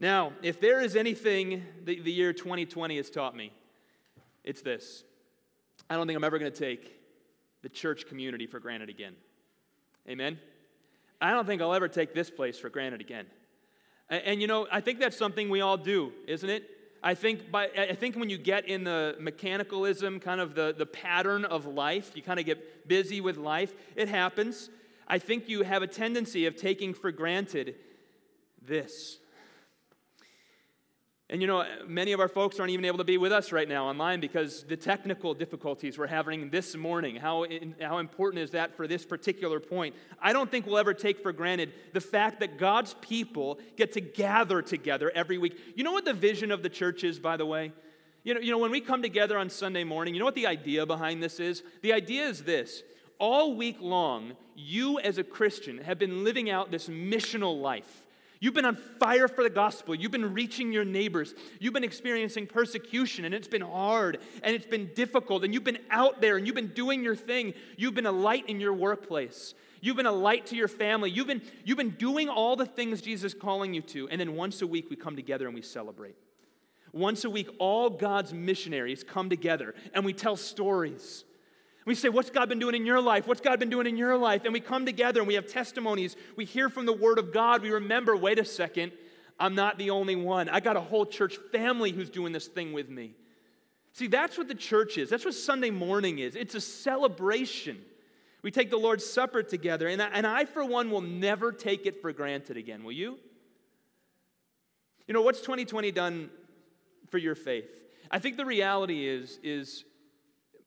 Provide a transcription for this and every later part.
Now, if there is anything the, the year 2020 has taught me, it's this. I don't think I'm ever going to take the church community for granted again. Amen? I don't think I'll ever take this place for granted again. And, and, you know, I think that's something we all do, isn't it? I think, by, I think when you get in the mechanicalism, kind of the, the pattern of life, you kind of get busy with life, it happens. I think you have a tendency of taking for granted this and you know, many of our folks aren't even able to be with us right now online because the technical difficulties we're having this morning. How, how important is that for this particular point? I don't think we'll ever take for granted the fact that God's people get to gather together every week. You know what the vision of the church is, by the way? You know, you know, when we come together on Sunday morning, you know what the idea behind this is? The idea is this all week long, you as a Christian have been living out this missional life You've been on fire for the gospel. You've been reaching your neighbors. You've been experiencing persecution, and it's been hard and it's been difficult. And you've been out there and you've been doing your thing. You've been a light in your workplace. You've been a light to your family. You've been, you've been doing all the things Jesus is calling you to. And then once a week, we come together and we celebrate. Once a week, all God's missionaries come together and we tell stories. We say, What's God been doing in your life? What's God been doing in your life? And we come together and we have testimonies. We hear from the Word of God. We remember, wait a second, I'm not the only one. I got a whole church family who's doing this thing with me. See, that's what the church is. That's what Sunday morning is. It's a celebration. We take the Lord's Supper together. And I, and I, for one, will never take it for granted again. Will you? You know, what's 2020 done for your faith? I think the reality is, is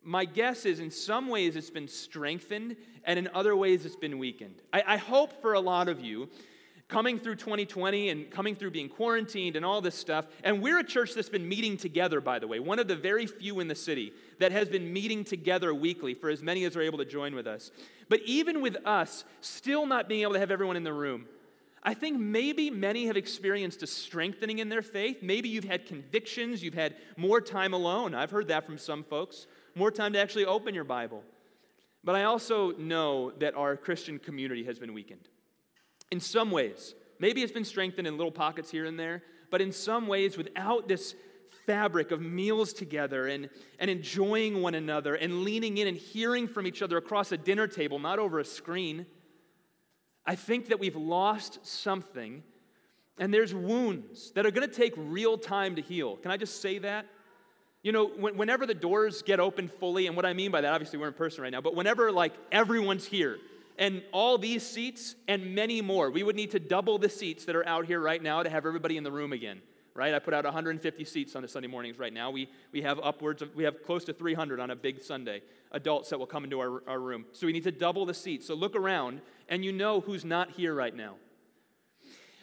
my guess is in some ways it's been strengthened, and in other ways it's been weakened. I, I, hope for a lot of you, coming through 2020 and coming through being quarantined and all this stuff, and we're a church that's been meeting together, by the way, one of the very few in the city that has been meeting together weekly for as many as are able to join with us. But even with us still not being able to have everyone in the room, I think maybe many have experienced a strengthening in their faith. Maybe you've had convictions, you've had more time alone. I've heard that from some folks more time to actually open your Bible. But I also know that our Christian community has been weakened. In some ways, maybe it's been strengthened in little pockets here and there, but in some ways, without this fabric of meals together and, and enjoying one another and leaning in and hearing from each other across a dinner table, not over a screen, I think that we've lost something. And there's wounds that are going to take real time to heal. Can I just say that? You know, whenever the doors get open fully, and what I mean by that, obviously we're in person right now, but whenever like everyone's here and all these seats and many more, we would need to double the seats that are out here right now to have everybody in the room again, right? I put out 150 seats on the Sunday mornings right now. We, we have upwards of, we have close to 300 on a big Sunday, adults that will come into our, our room. So we need to double the seats. So look around and you know who's not here right now.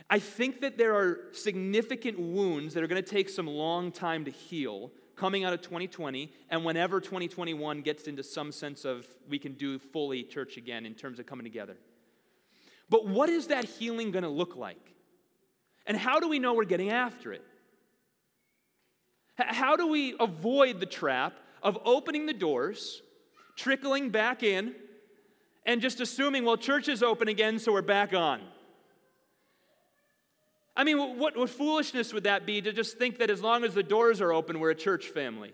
I think that there are significant wounds that are going to take some long time to heal coming out of 2020 and whenever 2021 gets into some sense of we can do fully church again in terms of coming together. But what is that healing going to look like? And how do we know we're getting after it? How do we avoid the trap of opening the doors, trickling back in, and just assuming, well, church is open again, so we're back on? I mean, what, what foolishness would that be to just think that as long as the doors are open, we're a church family?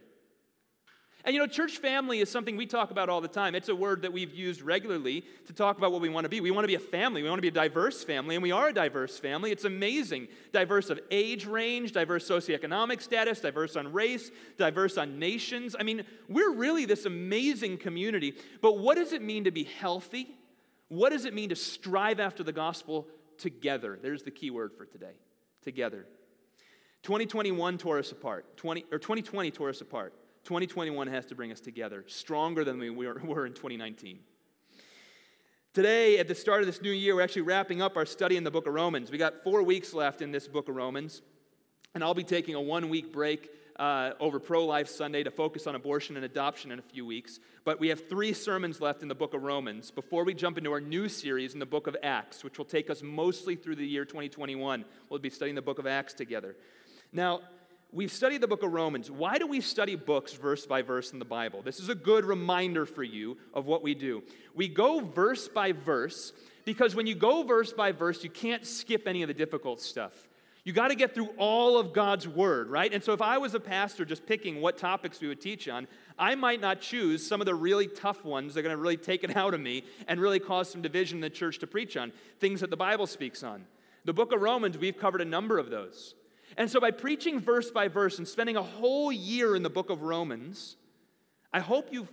And you know, church family is something we talk about all the time. It's a word that we've used regularly to talk about what we want to be. We want to be a family. We want to be a diverse family, and we are a diverse family. It's amazing. Diverse of age range, diverse socioeconomic status, diverse on race, diverse on nations. I mean, we're really this amazing community. But what does it mean to be healthy? What does it mean to strive after the gospel together. There's the key word for today together. 2021 tore us apart. 20, or 2020 tore us apart. 2021 has to bring us together, stronger than we were, in 2019. Today, at the start of this new year, we're actually wrapping up our study in the book of Romans. We got four weeks left in this book of Romans, and I'll be taking a one week break uh, over Pro Life Sunday to focus on abortion and adoption in a few weeks. But we have three sermons left in the book of Romans before we jump into our new series in the book of Acts, which will take us mostly through the year 2021. We'll be studying the book of Acts together. Now, we've studied the book of Romans. Why do we study books verse by verse in the Bible? This is a good reminder for you of what we do. We go verse by verse because when you go verse by verse, you can't skip any of the difficult stuff. You got to get through all of God's word, right? And so if I was a pastor just picking what topics we would teach on, I might not choose some of the really tough ones that are going to really take it out of me and really cause some division in the church to preach on, things that the Bible speaks on. The book of Romans, we've covered a number of those. And so by preaching verse by verse and spending a whole year in the book of Romans, I hope you've,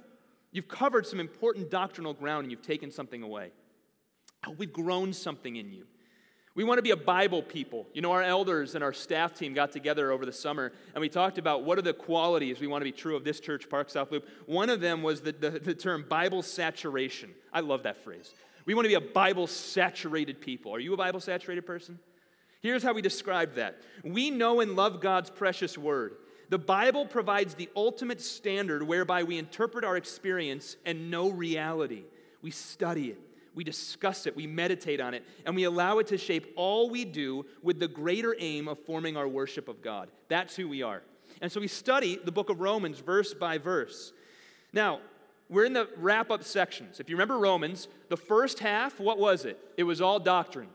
you've covered some important doctrinal ground and you've taken something away. I hope we've grown something in you. We want to be a Bible people. You know, our elders and our staff team got together over the summer and we talked about what are the qualities we want to be true of this church, Park South Loop. One of them was the, the, the term Bible saturation. I love that phrase. We want to be a Bible saturated people. Are you a Bible saturated person? Here's how we describe that we know and love God's precious word. The Bible provides the ultimate standard whereby we interpret our experience and know reality. We study it, we discuss it, we meditate on it, and we allow it to shape all we do with the greater aim of forming our worship of God. That's who we are. And so we study the book of Romans verse by verse. Now, we're in the wrap up sections. If you remember Romans, the first half, what was it? It was all doctrine.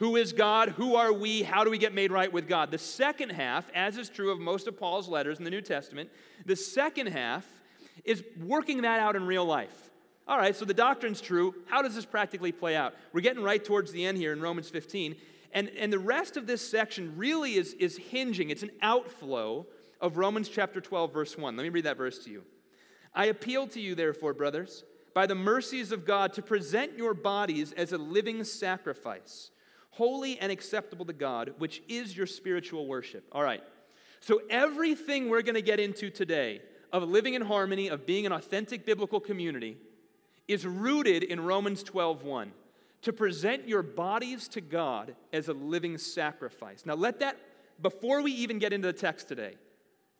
Who is God? Who are we? How do we get made right with God? The second half, as is true of most of Paul's letters in the New Testament, the second half is working that out in real life. All right, so the doctrine's true. How does this practically play out? We're getting right towards the end here in Romans 15. And, and the rest of this section really is, is hinging, it's an outflow of Romans chapter 12, verse 1. Let me read that verse to you. I appeal to you, therefore, brothers, by the mercies of God, to present your bodies as a living sacrifice, holy and acceptable to God, which is your spiritual worship. All right, so everything we're going to get into today of living in harmony, of being an authentic biblical community, is rooted in Romans 12:1 to present your bodies to God as a living sacrifice. Now let that before we even get into the text today.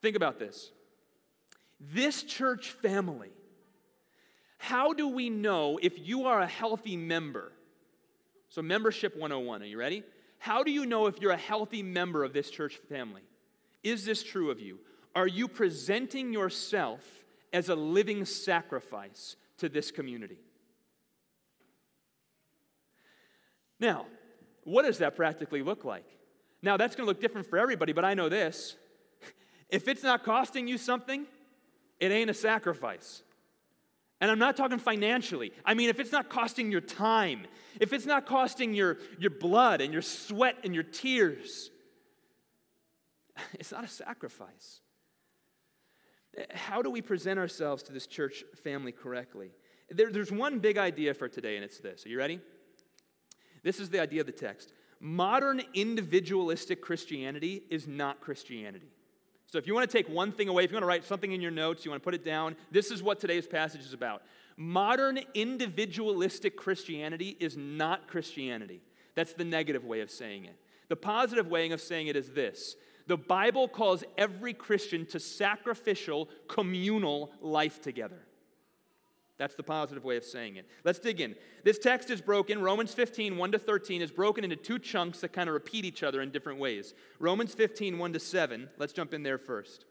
Think about this. This church family how do we know if you are a healthy member? So, membership 101, are you ready? How do you know if you're a healthy member of this church family? Is this true of you? Are you presenting yourself as a living sacrifice to this community. Now, what does that practically look like? Now, that's going to look different for everybody, but I know this. If it's not costing you something, it ain't a sacrifice. And I'm not talking financially. I mean, if it's not costing your time, if it's not costing your, your blood and your sweat and your tears, it's not a sacrifice. How do we present ourselves to this church family correctly? There, there's one big idea for today, and it's this. Are you ready? This is the idea of the text. Modern individualistic Christianity is not Christianity. So, if you want to take one thing away, if you want to write something in your notes, you want to put it down, this is what today's passage is about. Modern individualistic Christianity is not Christianity. That's the negative way of saying it. The positive way of saying it is this the Bible calls every Christian to sacrificial, communal life together. That's the positive way of saying it. Let's dig in. This text is broken, Romans 15, 1 to 13, is broken into two chunks that kind of repeat each other in different ways. Romans 15, 1 to 7, let's jump in there first.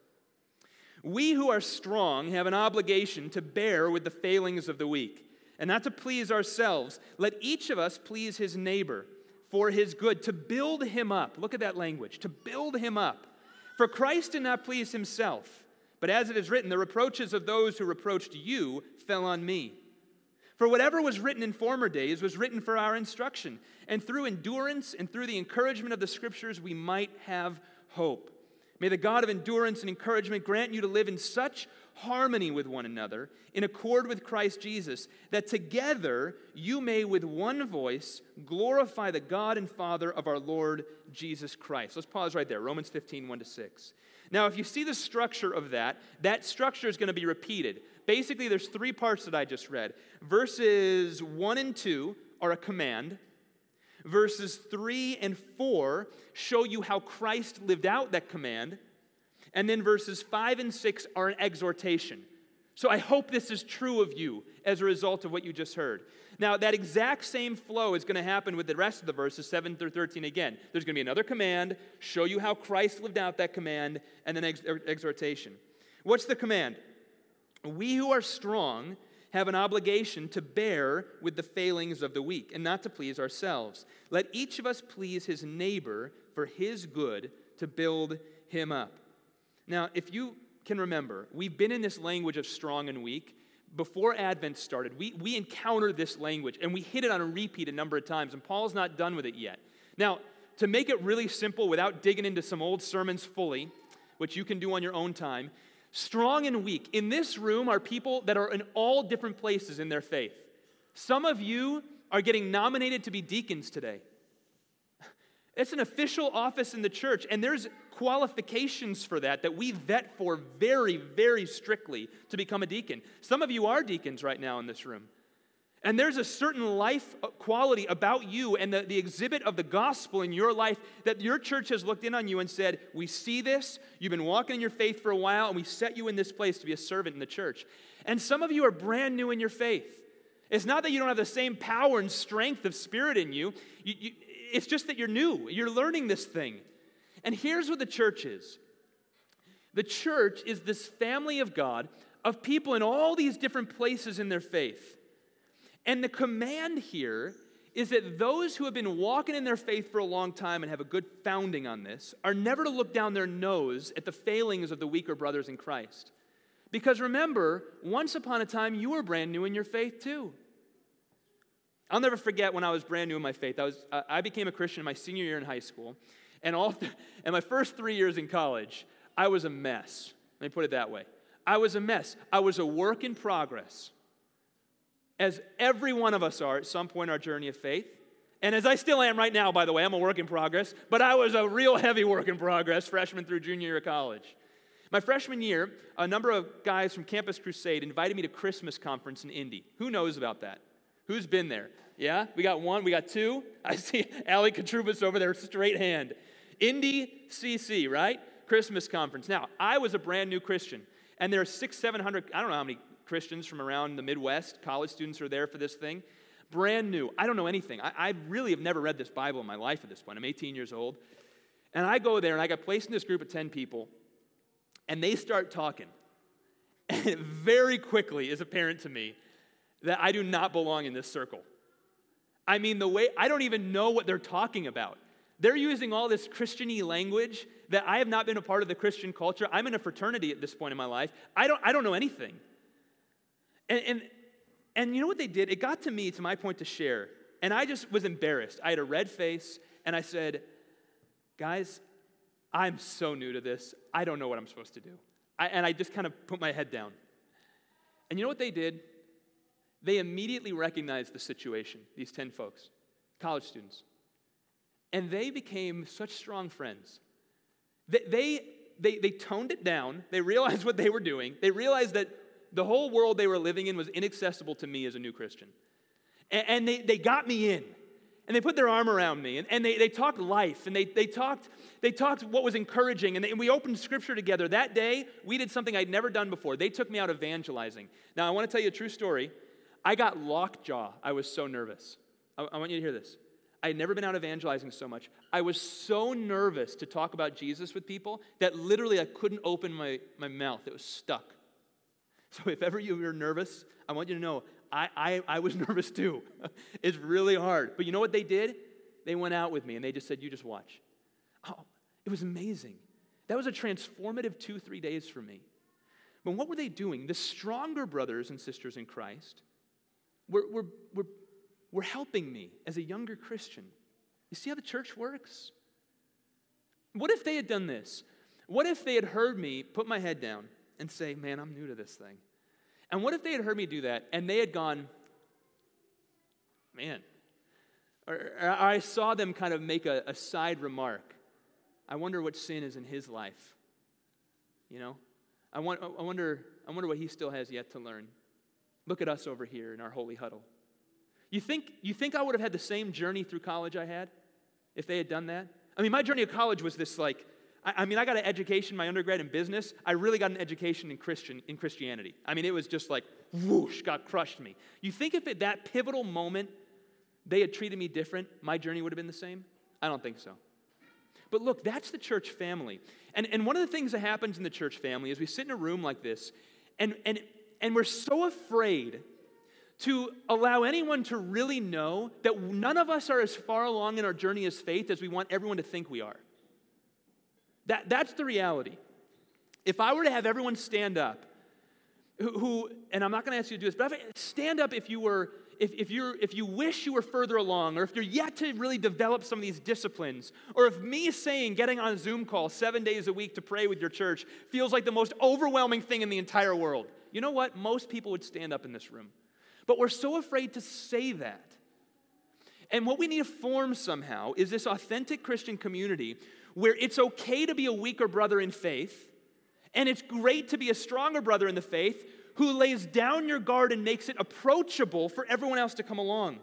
We who are strong have an obligation to bear with the failings of the weak, and not to please ourselves. Let each of us please his neighbor for his good, to build him up. Look at that language to build him up. For Christ did not please himself, but as it is written, the reproaches of those who reproached you fell on me. For whatever was written in former days was written for our instruction, and through endurance and through the encouragement of the scriptures we might have hope. May the God of endurance and encouragement grant you to live in such harmony with one another, in accord with Christ Jesus, that together you may with one voice glorify the God and Father of our Lord Jesus Christ. Let's pause right there. Romans 15, 1 to 6. Now, if you see the structure of that, that structure is going to be repeated. Basically, there's three parts that I just read. Verses 1 and 2 are a command. Verses 3 and 4 show you how Christ lived out that command. And then verses 5 and 6 are an exhortation. So I hope this is true of you as a result of what you just heard. Now, that exact same flow is going to happen with the rest of the verses, 7 through 13 again. There's going to be another command, show you how Christ lived out that command, and then ex- exhortation. What's the command? We who are strong have an obligation to bear with the failings of the weak and not to please ourselves. Let each of us please his neighbor for his good to build him up. Now, if you can remember, we've been in this language of strong and weak. Before Advent started, we, we encountered this language and we hit it on a repeat a number of times, and Paul's not done with it yet. Now, to make it really simple without digging into some old sermons fully, which you can do on your own time, strong and weak. In this room are people that are in all different places in their faith. Some of you are getting nominated to be deacons today. It's an official office in the church, and there's qualifications for that that we vet for very, very strictly to become a deacon. Some of you are deacons right now in this room. And there's a certain life quality about you and the, the exhibit of the gospel in your life that your church has looked in on you and said, We see this, you've been walking in your faith for a while, and we set you in this place to be a servant in the church. And some of you are brand new in your faith. It's not that you don't have the same power and strength of spirit in you, you, you it's just that you're new. You're learning this thing. And here's what the church is the church is this family of God of people in all these different places in their faith. And the command here is that those who have been walking in their faith for a long time and have a good founding on this are never to look down their nose at the failings of the weaker brothers in Christ. Because remember, once upon a time, you were brand new in your faith too. I'll never forget when I was brand new in my faith. I, was, uh, I became a Christian in my senior year in high school. And, all th- and my first three years in college, I was a mess. Let me put it that way. I was a mess. I was a work in progress. As every one of us are at some point in our journey of faith. And as I still am right now, by the way, I'm a work in progress, but I was a real heavy work in progress freshman through junior year of college. My freshman year, a number of guys from Campus Crusade invited me to Christmas conference in Indy. Who knows about that? Who's been there? Yeah, we got one, we got two. I see Ali Katrubas over there, straight hand. Indy CC, right? Christmas conference. Now, I was a brand new Christian, and there are six, seven hundred, I don't know how many Christians from around the Midwest, college students are there for this thing. Brand new. I don't know anything. I, I really have never read this Bible in my life at this point. I'm 18 years old. And I go there, and I got placed in this group of 10 people, and they start talking. And very quickly is apparent to me that I do not belong in this circle. I mean, the way I don't even know what they're talking about. They're using all this Christiany language that I have not been a part of the Christian culture. I'm in a fraternity at this point in my life. I don't, I don't know anything. And, and, and you know what they did? It got to me, to my point to share. And I just was embarrassed. I had a red face, and I said, Guys, I'm so new to this. I don't know what I'm supposed to do. I, and I just kind of put my head down. And you know what they did? They immediately recognized the situation, these 10 folks, college students. And they became such strong friends. They, they, they, they toned it down. They realized what they were doing. They realized that the whole world they were living in was inaccessible to me as a new Christian. And, and they, they got me in. And they put their arm around me and, and they, they talked life and they, they, talked, they talked what was encouraging. And, they, and we opened scripture together. That day, we did something I'd never done before. They took me out evangelizing. Now, I want to tell you a true story. I got lockjaw. I was so nervous. I, I want you to hear this. I had never been out evangelizing so much. I was so nervous to talk about Jesus with people that literally I couldn't open my, my mouth. It was stuck. So if ever you were nervous, I want you to know I, I, I was nervous too. it's really hard. But you know what they did? They went out with me and they just said, You just watch. Oh, it was amazing. That was a transformative two, three days for me. But what were they doing? The stronger brothers and sisters in Christ were, were, were, were helping me as a younger Christian. You see how the church works? What if they had done this? What if they had heard me put my head down and say, Man, I'm new to this thing? And what if they had heard me do that and they had gone, Man, or, or I saw them kind of make a, a side remark. I wonder what sin is in his life. You know? I, want, I, wonder, I wonder what he still has yet to learn. Look at us over here in our holy huddle. You think, you think I would have had the same journey through college I had if they had done that? I mean, my journey of college was this like, I, I mean, I got an education, my undergrad in business. I really got an education in Christian in Christianity. I mean, it was just like whoosh, got crushed me. You think if at that pivotal moment they had treated me different, my journey would have been the same? I don't think so. But look, that's the church family. And, and one of the things that happens in the church family is we sit in a room like this, and, and and we're so afraid to allow anyone to really know that none of us are as far along in our journey as faith as we want everyone to think we are. That, that's the reality. If I were to have everyone stand up, who, who and I'm not going to ask you to do this, but stand up if you were, if, if you're, if you wish you were further along, or if you're yet to really develop some of these disciplines, or if me saying getting on a Zoom call seven days a week to pray with your church feels like the most overwhelming thing in the entire world. You know what? Most people would stand up in this room. But we're so afraid to say that. And what we need to form somehow is this authentic Christian community where it's okay to be a weaker brother in faith, and it's great to be a stronger brother in the faith who lays down your guard and makes it approachable for everyone else to come along.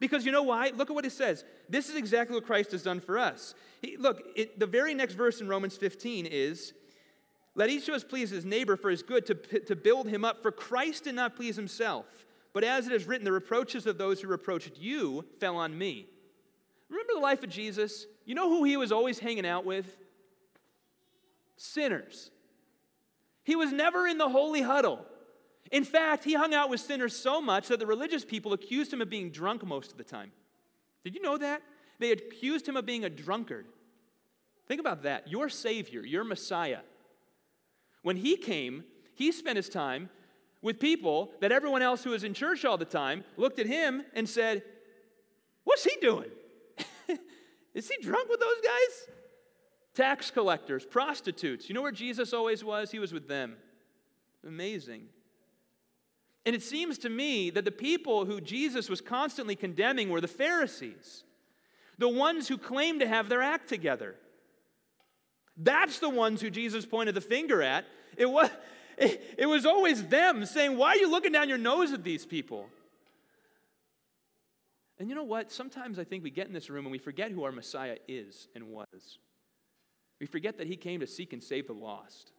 Because you know why? Look at what it says. This is exactly what Christ has done for us. He, look, it, the very next verse in Romans 15 is let each of us please his neighbor for his good, to, to build him up. For Christ did not please himself. But as it is written, the reproaches of those who reproached you fell on me. Remember the life of Jesus? You know who he was always hanging out with? Sinners. He was never in the holy huddle. In fact, he hung out with sinners so much that the religious people accused him of being drunk most of the time. Did you know that? They accused him of being a drunkard. Think about that. Your Savior, your Messiah, when he came, he spent his time with people that everyone else who was in church all the time looked at him and said, What's he doing? Is he drunk with those guys? Tax collectors, prostitutes. You know where Jesus always was? He was with them. Amazing. And it seems to me that the people who Jesus was constantly condemning were the Pharisees, the ones who claimed to have their act together. That's the ones who Jesus pointed the finger at. It was, it, it was always them saying, Why are you looking down your nose at these people? And you know what? Sometimes I think we get in this room and we forget who our Messiah is and was. We forget that he came to seek and save the lost.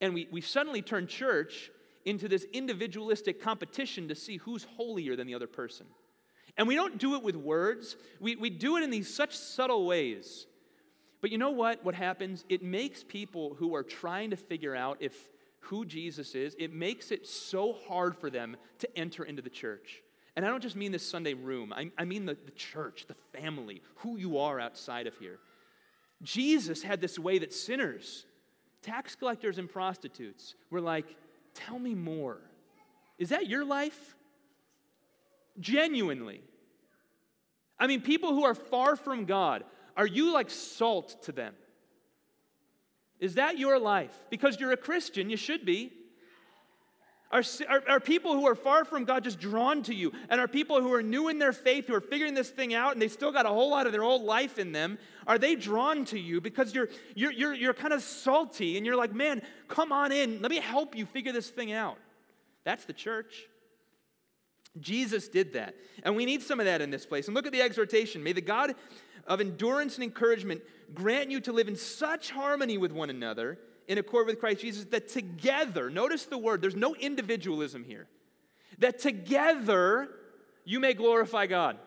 And we, we suddenly turn church into this individualistic competition to see who's holier than the other person. And we don't do it with words, we, we do it in these such subtle ways but you know what? What happens? It makes people who are trying to figure out if who Jesus is, it makes it so hard for them to enter into the church. And I don't just mean this Sunday room, I, I mean the, the church, the family, who you are outside of here. Jesus had this way that sinners, tax collectors, and prostitutes were like, Tell me more. Is that your life? Genuinely. I mean, people who are far from God, are you like salt to them? Is that your life? Because you're a Christian, you should be. Are, are, are, people who are far from God just drawn to you? And are people who are new in their faith, who are figuring this thing out, and they still got a whole lot of their old life in them, are they drawn to you because you're, you're, you're, you're kind of salty and you're like, man, come on in, let me help you figure this thing out? That's the church. Jesus did that. And we need some of that in this place. And look at the exhortation. May the God of endurance and encouragement grant you to live in such harmony with one another in accord with Christ Jesus that together, notice the word, there's no individualism here, that together you may glorify God.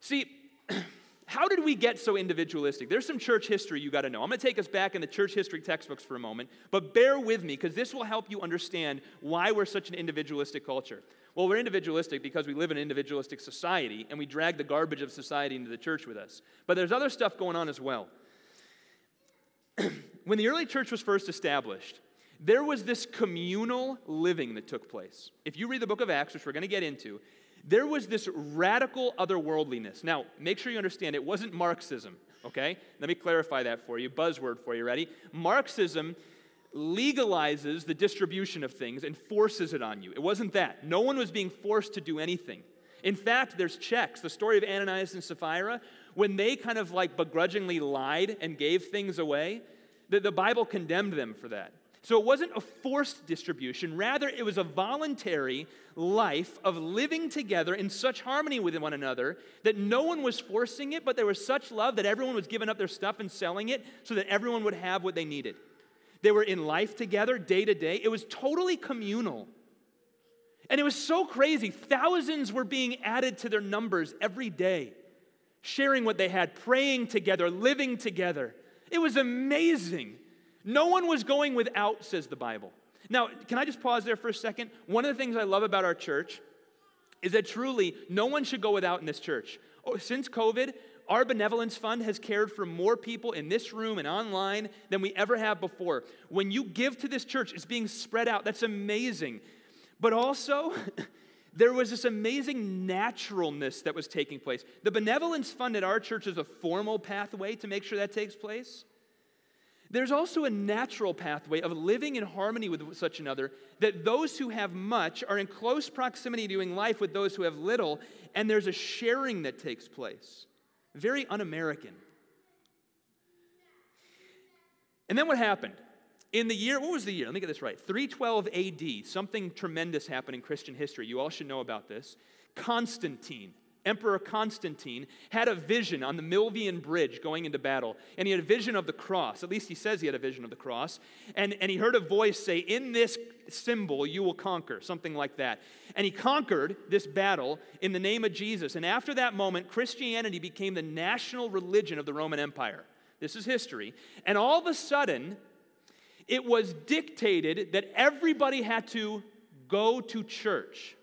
See, how did we get so individualistic? There's some church history you got to know. I'm going to take us back in the church history textbooks for a moment, but bear with me because this will help you understand why we're such an individualistic culture. Well, we're individualistic because we live in an individualistic society and we drag the garbage of society into the church with us. But there's other stuff going on as well. when the early church was first established, there was this communal living that took place. If you read the book of Acts, which we're going to get into, there was this radical otherworldliness. Now, make sure you understand it wasn't Marxism, okay? Let me clarify that for you. Buzzword for you, ready? Marxism legalizes the distribution of things and forces it on you. It wasn't that. No one was being forced to do anything. In fact, there's checks. The story of Ananias and Sapphira, when they kind of like begrudgingly lied and gave things away, the, the Bible condemned them for that. So it wasn't a forced distribution, rather, it was a voluntary life of living together in such harmony with one another that no one was forcing it, but there was such love that everyone was giving up their stuff and selling it so that everyone would have what they needed. They were in life together day to day. It was totally communal. And it was so crazy. Thousands were being added to their numbers every day, sharing what they had, praying together, living together. It was amazing. No one was going without, says the Bible. Now, can I just pause there for a second? One of the things I love about our church is that truly no one should go without in this church. Oh, since COVID, our benevolence fund has cared for more people in this room and online than we ever have before. When you give to this church, it's being spread out. That's amazing. But also, there was this amazing naturalness that was taking place. The benevolence fund at our church is a formal pathway to make sure that takes place. There's also a natural pathway of living in harmony with such another that those who have much are in close proximity doing life with those who have little, and there's a sharing that takes place. Very un American. And then what happened? In the year, what was the year? Let me get this right 312 AD, something tremendous happened in Christian history. You all should know about this. Constantine, Emperor Constantine, had a vision on the Milvian Bridge going into battle. And he had a vision of the cross. At least he says he had a vision of the cross. And, and he heard a voice say, In this symbol you will conquer, something like that. And he conquered this battle in the name of Jesus. And after that moment, Christianity became the national religion of the Roman Empire. This is history. And all of a sudden, it was dictated that everybody had to go to church.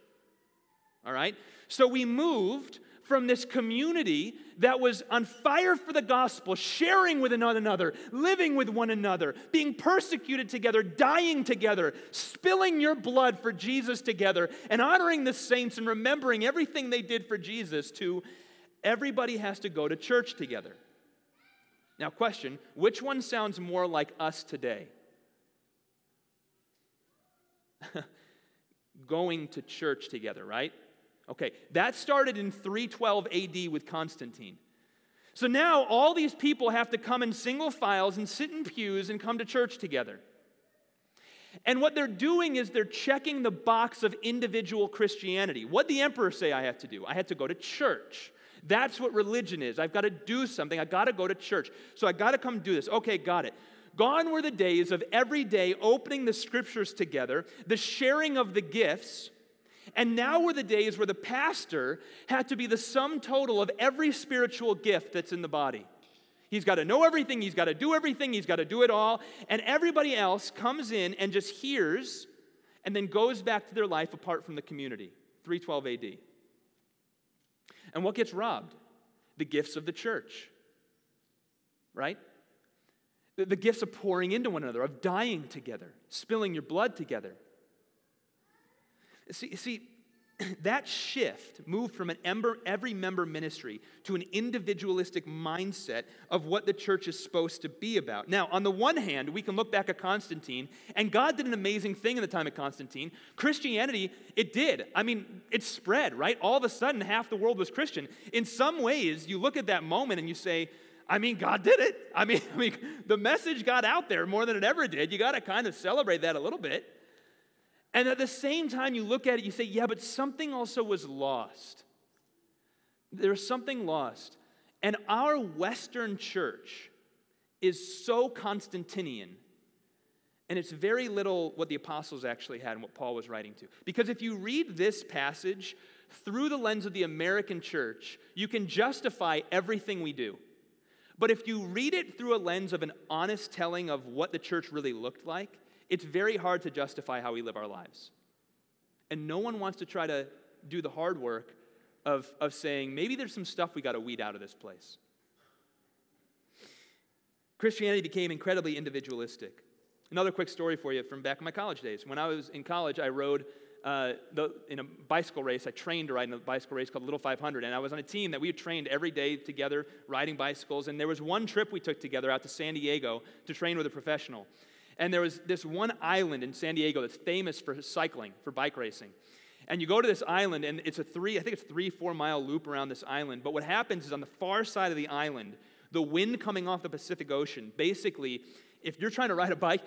All right? So we moved from this community that was on fire for the gospel, sharing with one another, living with one another, being persecuted together, dying together, spilling your blood for Jesus together, and honoring the saints and remembering everything they did for Jesus, to everybody has to go to church together. Now, question which one sounds more like us today? Going to church together, right? Okay, that started in 312 AD with Constantine. So now all these people have to come in single files and sit in pews and come to church together. And what they're doing is they're checking the box of individual Christianity. What the emperor say I have to do? I have to go to church. That's what religion is. I've got to do something. I've got to go to church. So I got to come do this. Okay, got it. Gone were the days of every day opening the scriptures together, the sharing of the gifts, and now were the days where the pastor had to be the sum total of every spiritual gift that's in the body. He's got to know everything, he's got to do everything, he's got to do it all. And everybody else comes in and just hears and then goes back to their life apart from the community. 312 AD. And what gets robbed? The gifts of the church, right? The, gifts of pouring into one another, of dying together, spilling your blood together. See, see that shift moved from an ember, every member ministry to an individualistic mindset of what the church is supposed to be about. Now, on the one hand, we can look back at Constantine, and God did an amazing thing in the time of Constantine. Christianity, it did. I mean, it spread, right? All of a sudden, half the world was Christian. In some ways, you look at that moment and you say, I mean, God did it. I mean, I mean, the message got out there more than it ever did. You got to kind of celebrate that a little bit. And at the same time, you look at it, you say, yeah, but something also was lost. There's something lost. And our Western church is so Constantinian, and it's very little what the apostles actually had and what Paul was writing to. Because if you read this passage through the lens of the American church, you can justify everything we do. But if you read it through a lens of an honest telling of what the church really looked like, it's very hard to justify how we live our lives. And no one wants to try to do the hard work of, of saying, maybe there's some stuff we got to weed out of this place. Christianity became incredibly individualistic. Another quick story for you from back in my college days. When I was in college, I rode uh, the, in a bicycle race. I trained to ride in a bicycle race called Little 500, and I was on a team that we had trained every day together riding bicycles. And there was one trip we took together out to San Diego to train with a professional. And there was this one island in San Diego that's famous for cycling, for bike racing. And you go to this island, and it's a three, I think it's three, four mile loop around this island. But what happens is on the far side of the island, the wind coming off the Pacific Ocean, basically, if you're trying to ride a bike,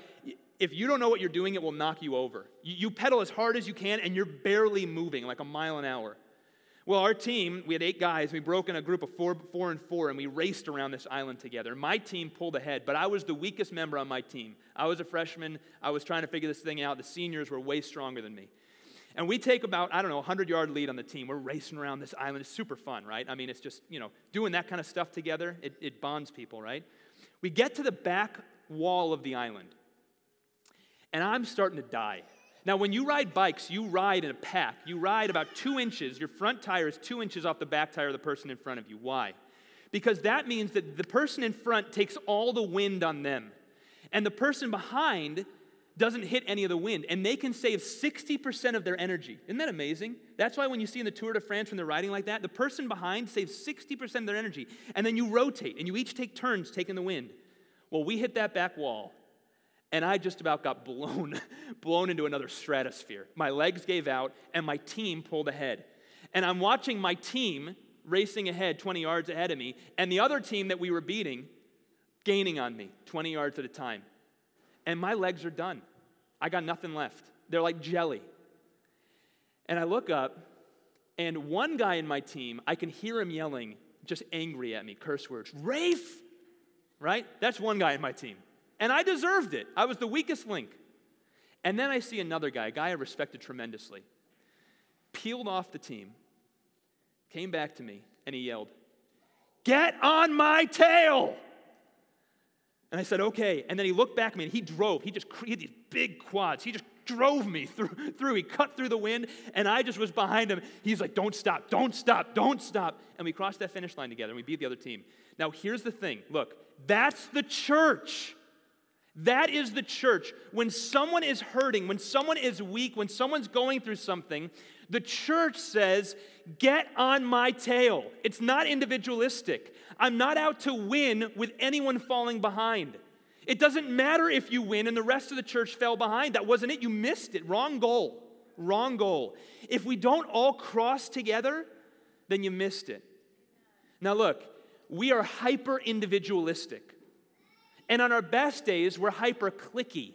if you don't know what you're doing, it will knock you over. You, you pedal as hard as you can, and you're barely moving, like a mile an hour. Well, our team, we had eight guys. We broke in a group of four, four and four, and we raced around this island together. My team pulled ahead, but I was the weakest member on my team. I was a freshman. I was trying to figure this thing out. The seniors were way stronger than me. And we take about, I don't know, a 100 yard lead on the team. We're racing around this island. It's super fun, right? I mean, it's just, you know, doing that kind of stuff together, it, it bonds people, right? We get to the back wall of the island. And I'm starting to die. Now, when you ride bikes, you ride in a pack. You ride about two inches, your front tire is two inches off the back tire of the person in front of you. Why? Because that means that the person in front takes all the wind on them, and the person behind doesn't hit any of the wind, and they can save 60% of their energy. Isn't that amazing? That's why when you see in the Tour de France when they're riding like that, the person behind saves 60% of their energy, and then you rotate, and you each take turns taking the wind. Well, we hit that back wall, and I just about got blown, blown into another stratosphere. My legs gave out, and my team pulled ahead. And I'm watching my team racing ahead 20 yards ahead of me, and the other team that we were beating gaining on me 20 yards at a time. And my legs are done. I got nothing left. They're like jelly. And I look up, and one guy in my team, I can hear him yelling, just angry at me, curse words, Rafe! Right? That's one guy in my team. And I deserved it. I was the weakest link. And then I see another guy, a guy I respected tremendously, peeled off the team, came back to me, and he yelled, Get on my tail! And I said, okay. And then he looked back at me and he drove. He just had these big quads. He just drove me through, through. He cut through the wind, and I just was behind him. He's like, don't stop, don't stop, don't stop. And we crossed that finish line together and we beat the other team. Now, here's the thing look, that's the church. That is the church. When someone is hurting, when someone is weak, when someone's going through something, the church says, Get on my tail. It's not individualistic. I'm not out to win with anyone falling behind. It doesn't matter if you win and the rest of the church fell behind. That wasn't it. You missed it. Wrong goal. Wrong goal. If we don't all cross together, then you missed it. Now, look, we are hyper individualistic. And on our best days, we're hyper cliquey.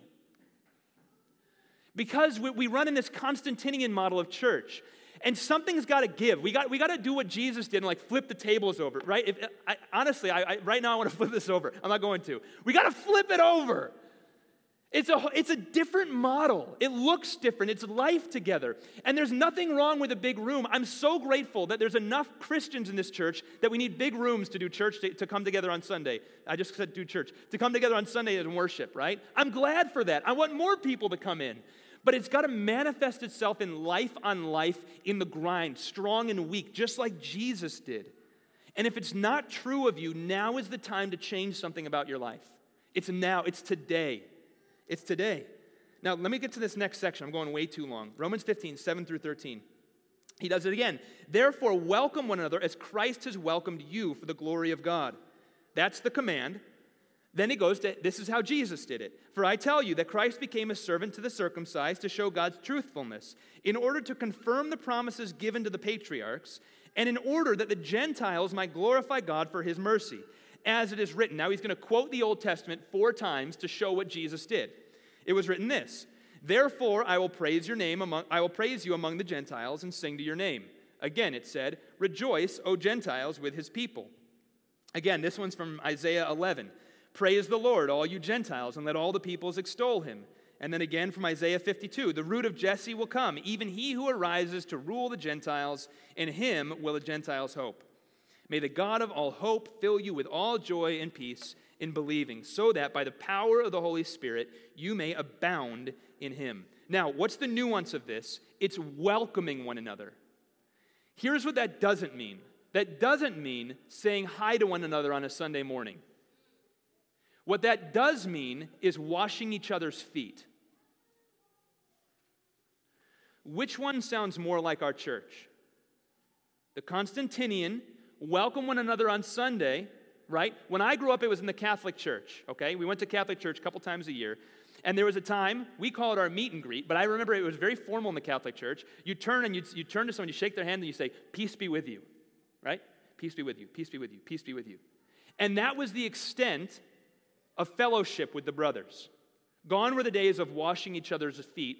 Because we run in this Constantinian model of church. And something's got to give. We got, we got to do what Jesus did and like flip the tables over, right? If, I, honestly, I, I, right now I want to flip this over. I'm not going to. We got to flip it over. It's a, it's a different model. It looks different. It's life together. And there's nothing wrong with a big room. I'm so grateful that there's enough Christians in this church that we need big rooms to do church, to, to come together on Sunday. I just said do church, to come together on Sunday and worship, right? I'm glad for that. I want more people to come in. But it's got to manifest itself in life on life in the grind, strong and weak, just like Jesus did. And if it's not true of you, now is the time to change something about your life. It's now, it's today. It's today. Now, let me get to this next section. I'm going way too long. Romans 15, 7 through 13. He does it again. Therefore, welcome one another as Christ has welcomed you for the glory of God. That's the command. Then he goes to this is how Jesus did it. For I tell you that Christ became a servant to the circumcised to show God's truthfulness, in order to confirm the promises given to the patriarchs, and in order that the Gentiles might glorify God for his mercy, as it is written. Now he's going to quote the Old Testament four times to show what Jesus did. It was written this Therefore I will praise your name among I will praise you among the Gentiles and sing to your name. Again it said, Rejoice, O Gentiles, with his people. Again, this one's from Isaiah 11. Praise the Lord, all you Gentiles, and let all the peoples extol him. And then again from Isaiah 52 The root of Jesse will come, even he who arises to rule the Gentiles. In him will the Gentiles hope. May the God of all hope fill you with all joy and peace in believing, so that by the power of the Holy Spirit you may abound in him. Now, what's the nuance of this? It's welcoming one another. Here's what that doesn't mean that doesn't mean saying hi to one another on a Sunday morning. What that does mean is washing each other's feet. Which one sounds more like our church? The Constantinian, welcome one another on Sunday, right? When I grew up, it was in the Catholic Church, okay? We went to Catholic Church a couple times a year. And there was a time, we call it our meet and greet, but I remember it was very formal in the Catholic Church. You turn and you, you turn to someone, you shake their hand, and you say, Peace be with you, right? Peace be with you, peace be with you, peace be with you. And that was the extent of fellowship with the brothers. Gone were the days of washing each other's feet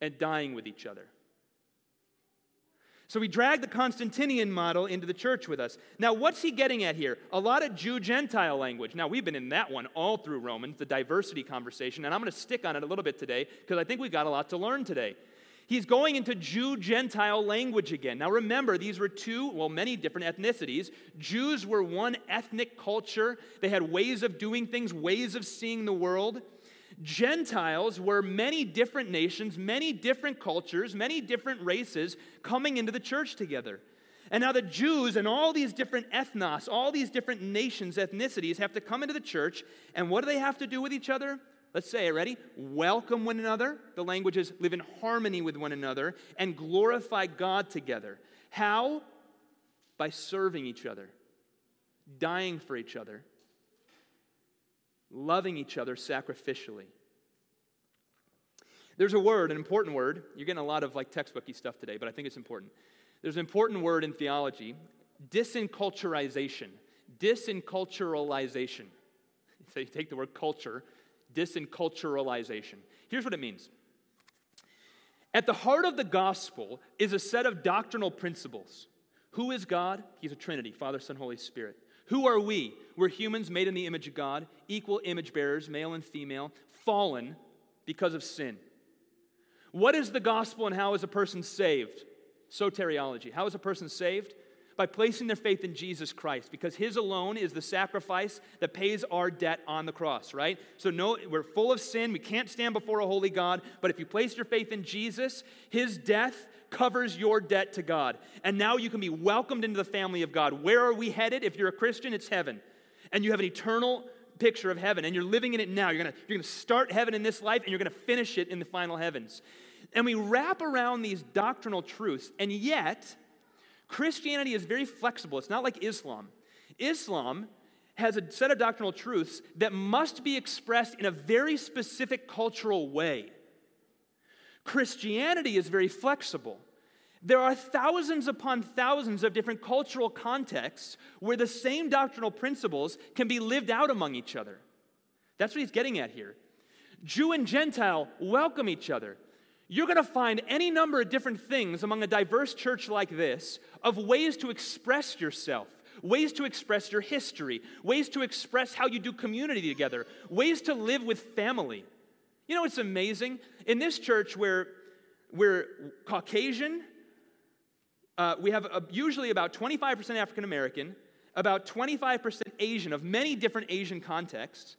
and dying with each other. So we drag the Constantinian model into the church with us. Now, what's he getting at here? A lot of Jew Gentile language. Now, we've been in that one all through Romans, the diversity conversation, and I'm going to stick on it a little bit today because I think we've got a lot to learn today. He's going into Jew Gentile language again. Now remember, these were two, well, many different ethnicities. Jews were one ethnic culture, they had ways of doing things, ways of seeing the world. Gentiles were many different nations, many different cultures, many different races coming into the church together. And now the Jews and all these different ethnos, all these different nations, ethnicities have to come into the church. And what do they have to do with each other? Let's say it, ready? Welcome one another. The language is live in harmony with one another and glorify God together. How? By serving each other, dying for each other, loving each other sacrificially. There's a word, an important word. You're getting a lot of like textbooky stuff today, but I think it's important. There's an important word in theology disenculturization. Disenculturalization. So you take the word culture, disenculturalization. Here's what it means At the heart of the gospel is a set of doctrinal principles. Who is God? He's a Trinity Father, Son, Holy Spirit. Who are we? We're humans made in the image of God, equal image bearers, male and female, fallen because of sin. What is the gospel and how is a person saved? Soteriology. How is a person saved? By placing their faith in Jesus Christ, because His alone is the sacrifice that pays our debt on the cross, right? So, no, we're full of sin. We can't stand before a holy God. But if you place your faith in Jesus, His death covers your debt to God. And now you can be welcomed into the family of God. Where are we headed? If you're a Christian, it's heaven. And you have an eternal picture of heaven, and you're living in it now. You're gonna, you're gonna start heaven in this life, and you're gonna finish it in the final heavens. And we wrap around these doctrinal truths, and yet, Christianity is very flexible. It's not like Islam. Islam has a set of doctrinal truths that must be expressed in a very specific cultural way. Christianity is very flexible. There are thousands upon thousands of different cultural contexts where the same doctrinal principles can be lived out among each other. That's what he's getting at here. Jew and Gentile welcome each other. You're going to find any number of different things among a diverse church like this of ways to express yourself, ways to express your history, ways to express how you do community together, ways to live with family. You know, it's amazing. In this church where we're Caucasian, uh, we have a, usually about 25% African American, about 25% Asian of many different Asian contexts,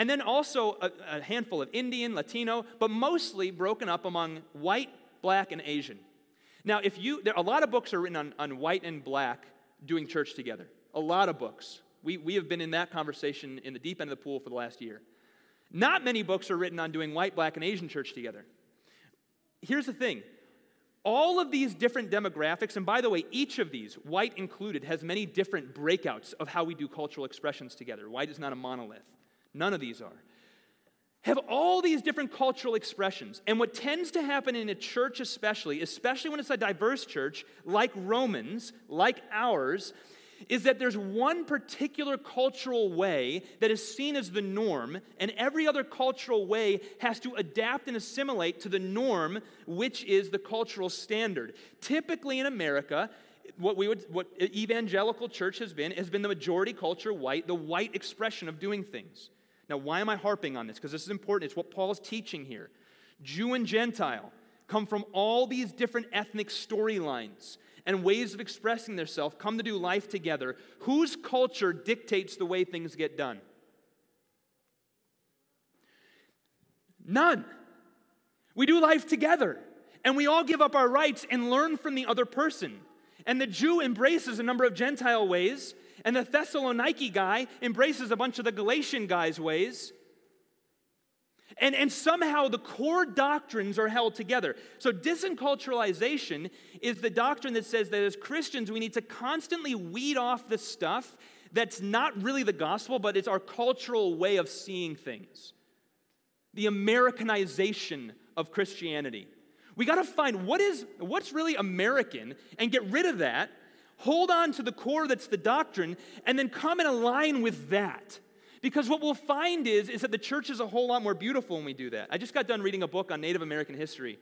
and then also a, a handful of Indian, Latino, but mostly broken up among white, black, and Asian. Now, if you, there, a lot of books are written on, on white and black doing church together. A lot of books. We, we have been in that conversation in the deep end of the pool for the last year. Not many books are written on doing white, black, and Asian church together. Here's the thing all of these different demographics, and by the way, each of these, white included, has many different breakouts of how we do cultural expressions together. White is not a monolith. None of these are. Have all these different cultural expressions. And what tends to happen in a church, especially, especially when it's a diverse church like Romans, like ours, is that there's one particular cultural way that is seen as the norm, and every other cultural way has to adapt and assimilate to the norm, which is the cultural standard. Typically in America, what we would what evangelical church has been has been the majority culture white, the white expression of doing things. Now, why am I harping on this? Because this is important. It's what Paul is teaching here. Jew and Gentile come from all these different ethnic storylines and ways of expressing themselves, come to do life together. Whose culture dictates the way things get done? None. We do life together, and we all give up our rights and learn from the other person. And the Jew embraces a number of Gentile ways, and the Thessaloniki guy embraces a bunch of the Galatian guys' ways. And, and somehow the core doctrines are held together. So, disenculturalization is the doctrine that says that as Christians, we need to constantly weed off the stuff that's not really the gospel, but it's our cultural way of seeing things. The Americanization of Christianity. We got to find what is what's really American and get rid of that hold on to the core that's the doctrine, and then come and align with that. Because what we'll find is, is that the church is a whole lot more beautiful when we do that. I just got done reading a book on Native American history.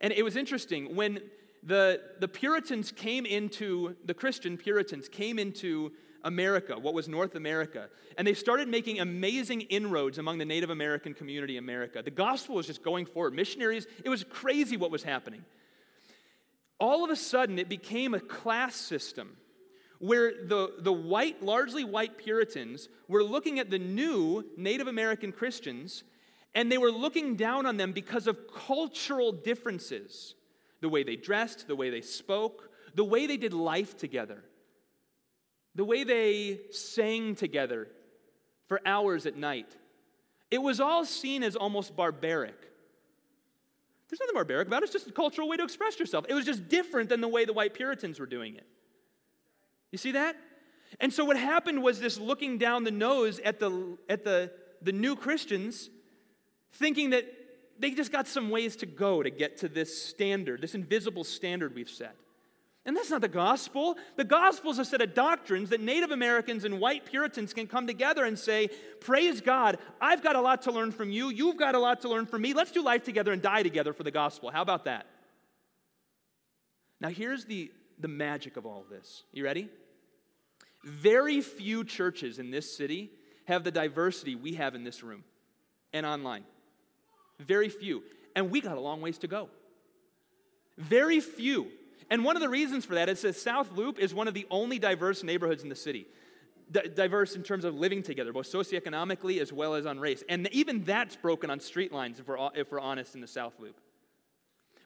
And it was interesting. When the, the Puritans came into, the Christian Puritans came into America, what was North America, and they started making amazing inroads among the Native American community in America. The gospel was just going forward. Missionaries, it was crazy what was happening all of a sudden it became a class system where the, the white, largely white Puritans were looking at the new Native American Christians And they were looking down on them because of cultural differences the way they dressed, the way they spoke, the way they did life together, the way they sang together for hours at night. It was all seen as almost barbaric. There's nothing barbaric about it, it's just a cultural way to express yourself. It was just different than the way the white Puritans were doing it. You see that? And so what happened was this looking down the nose at the, at the, the new Christians, thinking that they just got some ways to go to get to this standard, this invisible standard we've set. And that's not the gospel. The gospel is a set of doctrines that Native Americans and white Puritans can come together and say, Praise God, I've got a lot to learn from you. You've got a lot to learn from me. Let's do life together and die together for the gospel. How about that? Now, here's the, the magic of all of this. You ready? Very few churches in this city have the diversity we have in this room and online. Very few. And we got a long ways to go. Very few. And one of the reasons for that is that South Loop is one of the only diverse neighborhoods in the city. D- diverse in terms of living together, both socioeconomically as well as on race. And even that's broken on street lines, if we're, if we're honest, in the South Loop.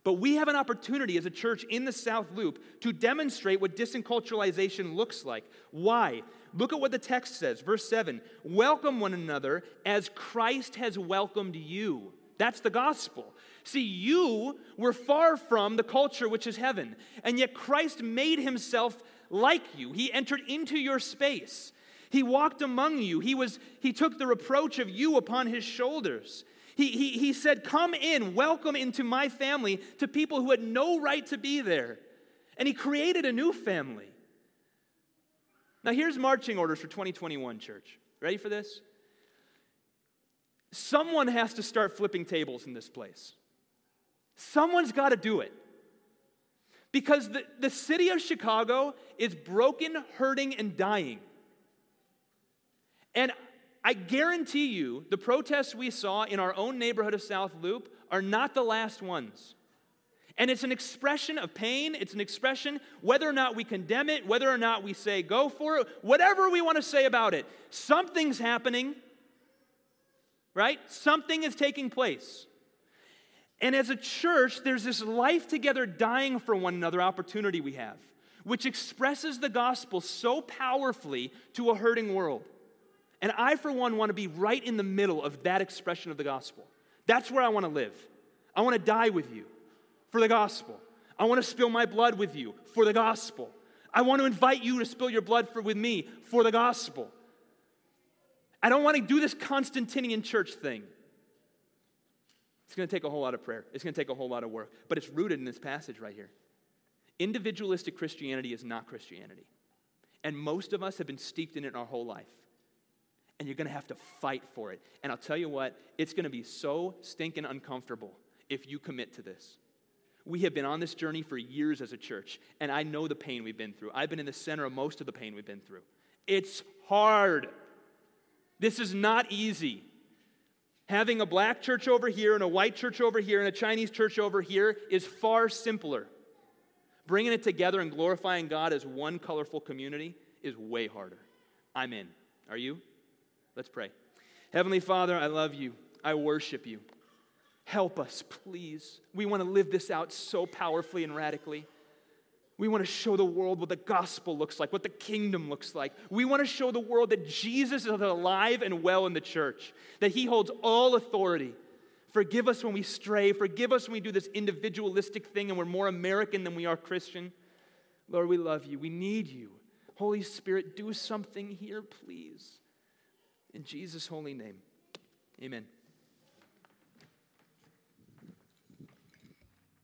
But we have an opportunity as a church in the South Loop to demonstrate what disenculturalization looks like. Why? Look at what the text says. Verse 7 Welcome one another as Christ has welcomed you. That's the gospel. See, you were far from the culture which is heaven, and yet Christ made himself like you. He entered into your space. He walked among you. He, was, he took the reproach of you upon his shoulders. He, he, he said, Come in, welcome into my family to people who had no right to be there. And he created a new family. Now, here's marching orders for 2021, church. Ready for this? Someone has to start flipping tables in this place. Someone's got to do it. Because the, the city of Chicago is broken, hurting, and dying. And I guarantee you, the protests we saw in our own neighborhood of South Loop are not the last ones. And it's an expression of pain. It's an expression, whether or not we condemn it, whether or not we say go for it, whatever we want to say about it, something's happening, right? Something is taking place. And as a church, there's this life together, dying for one another opportunity we have, which expresses the gospel so powerfully to a hurting world. And I, for one, want to be right in the middle of that expression of the gospel. That's where I want to live. I want to die with you for the gospel. I want to spill my blood with you for the gospel. I want to invite you to spill your blood for, with me for the gospel. I don't want to do this Constantinian church thing. It's going to take a whole lot of prayer. It's going to take a whole lot of work. But it's rooted in this passage right here. Individualistic Christianity is not Christianity. And most of us have been steeped in it our whole life and you're going to have to fight for it. And I'll tell you what, it's going to be so stinking uncomfortable if you commit to this. We have been on this journey for years as a church, and I know the pain we've been through. I've been in the center of most of the pain we've been through. It's hard. This is not easy. Having a black church over here and a white church over here and a Chinese church over here is far simpler. Bringing it together and glorifying God as one colorful community is way harder. I'm in. Are you? Let's pray. Heavenly Father, I love you. I worship you. Help us, please. We want to live this out so powerfully and radically. We want to show the world what the gospel looks like, what the kingdom looks like. We want to show the world that Jesus is alive and well in the church, that he holds all authority. Forgive us when we stray. Forgive us when we do this individualistic thing and we're more American than we are Christian. Lord, we love you. We need you. Holy Spirit, do something here, please. In Jesus' holy name, amen.